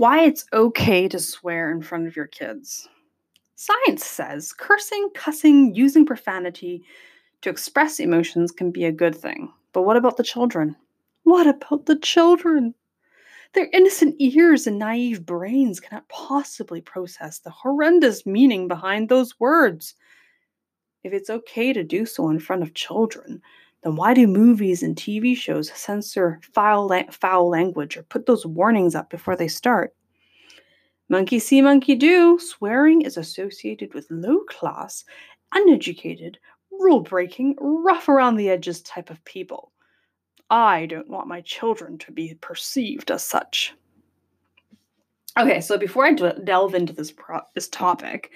Why it's okay to swear in front of your kids. Science says cursing, cussing, using profanity to express emotions can be a good thing. But what about the children? What about the children? Their innocent ears and naive brains cannot possibly process the horrendous meaning behind those words. If it's okay to do so in front of children, then why do movies and TV shows censor foul, la- foul language or put those warnings up before they start? Monkey see, monkey do. Swearing is associated with low class, uneducated, rule breaking, rough around the edges type of people. I don't want my children to be perceived as such. Okay, so before I delve into this pro- this topic,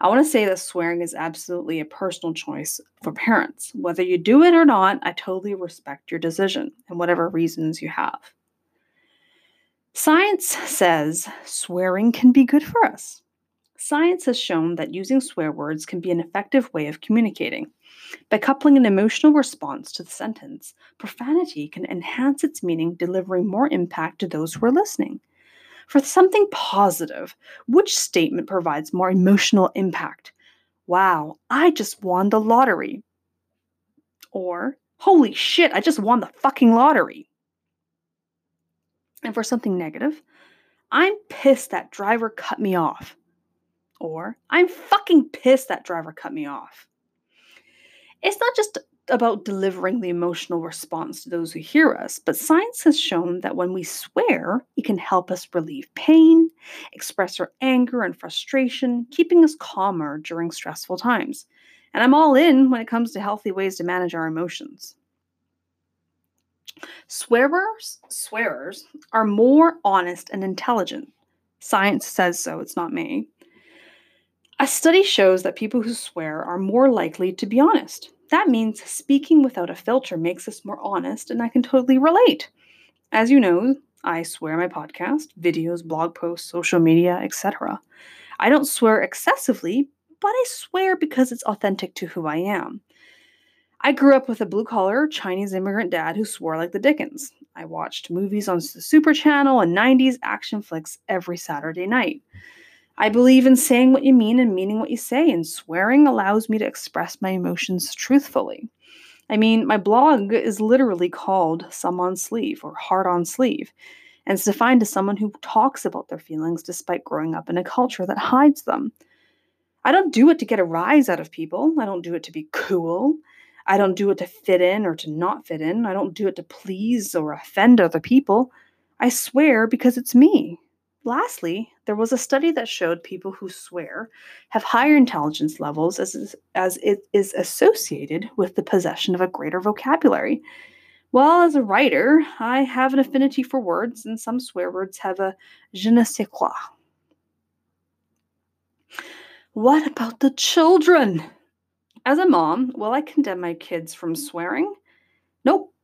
I want to say that swearing is absolutely a personal choice for parents. Whether you do it or not, I totally respect your decision and whatever reasons you have. Science says swearing can be good for us. Science has shown that using swear words can be an effective way of communicating. By coupling an emotional response to the sentence, profanity can enhance its meaning, delivering more impact to those who are listening. For something positive, which statement provides more emotional impact? Wow, I just won the lottery. Or, holy shit, I just won the fucking lottery. And for something negative, I'm pissed that driver cut me off. Or, I'm fucking pissed that driver cut me off. It's not just about delivering the emotional response to those who hear us, but science has shown that when we swear, it can help us relieve pain, express our anger and frustration, keeping us calmer during stressful times. And I'm all in when it comes to healthy ways to manage our emotions. Swearers, swearers are more honest and intelligent. Science says so, it's not me. A study shows that people who swear are more likely to be honest. That means speaking without a filter makes us more honest, and I can totally relate. As you know, I swear my podcast, videos, blog posts, social media, etc. I don't swear excessively, but I swear because it's authentic to who I am. I grew up with a blue collar Chinese immigrant dad who swore like the Dickens. I watched movies on the Super Channel and 90s action flicks every Saturday night. I believe in saying what you mean and meaning what you say, and swearing allows me to express my emotions truthfully. I mean, my blog is literally called Some on Sleeve or Heart on Sleeve, and it's defined as someone who talks about their feelings despite growing up in a culture that hides them. I don't do it to get a rise out of people, I don't do it to be cool. I don't do it to fit in or to not fit in. I don't do it to please or offend other people. I swear because it's me. Lastly, there was a study that showed people who swear have higher intelligence levels as, as it is associated with the possession of a greater vocabulary. Well, as a writer, I have an affinity for words, and some swear words have a je ne sais quoi. What about the children? As a mom, will I condemn my kids from swearing? Nope.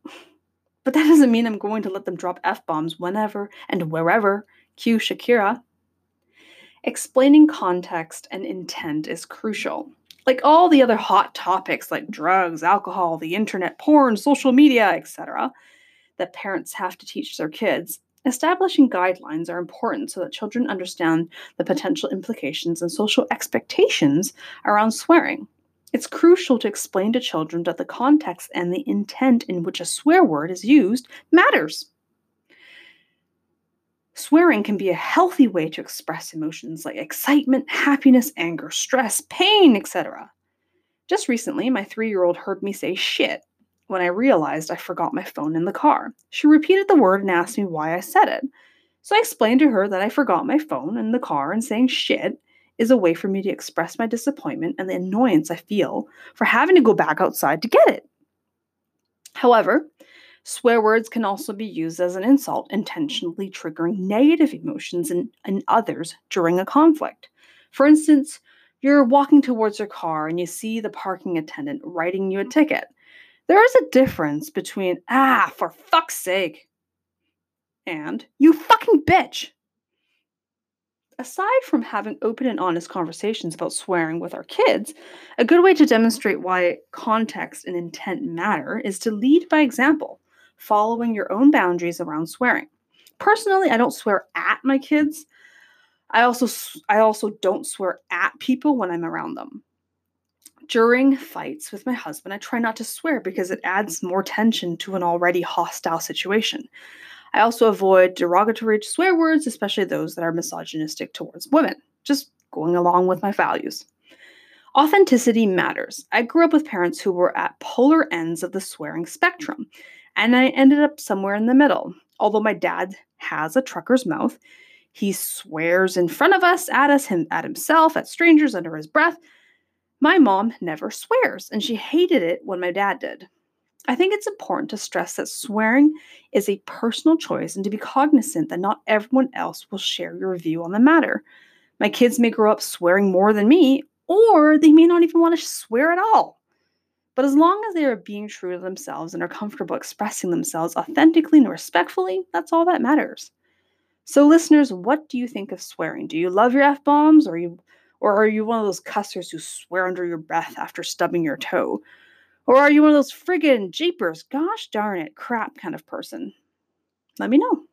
But that doesn't mean I'm going to let them drop F bombs whenever and wherever Cue Shakira. Explaining context and intent is crucial. Like all the other hot topics like drugs, alcohol, the internet, porn, social media, etc., that parents have to teach their kids, establishing guidelines are important so that children understand the potential implications and social expectations around swearing. It's crucial to explain to children that the context and the intent in which a swear word is used matters. Swearing can be a healthy way to express emotions like excitement, happiness, anger, stress, pain, etc. Just recently, my three year old heard me say shit when I realized I forgot my phone in the car. She repeated the word and asked me why I said it. So I explained to her that I forgot my phone in the car and saying shit is a way for me to express my disappointment and the annoyance I feel for having to go back outside to get it. However, Swear words can also be used as an insult, intentionally triggering negative emotions in, in others during a conflict. For instance, you're walking towards your car and you see the parking attendant writing you a ticket. There is a difference between, ah, for fuck's sake, and you fucking bitch. Aside from having open and honest conversations about swearing with our kids, a good way to demonstrate why context and intent matter is to lead by example following your own boundaries around swearing. Personally, I don't swear at my kids. I also I also don't swear at people when I'm around them. During fights with my husband, I try not to swear because it adds more tension to an already hostile situation. I also avoid derogatory swear words, especially those that are misogynistic towards women, just going along with my values. Authenticity matters. I grew up with parents who were at polar ends of the swearing spectrum, and I ended up somewhere in the middle. Although my dad has a trucker's mouth, he swears in front of us, at us, him, at himself, at strangers under his breath. My mom never swears, and she hated it when my dad did. I think it's important to stress that swearing is a personal choice and to be cognizant that not everyone else will share your view on the matter. My kids may grow up swearing more than me, or they may not even want to swear at all. But as long as they are being true to themselves and are comfortable expressing themselves authentically and respectfully, that's all that matters. So, listeners, what do you think of swearing? Do you love your f bombs, or you, or are you one of those cussers who swear under your breath after stubbing your toe? Or are you one of those friggin' jeepers, gosh darn it, crap kind of person? Let me know.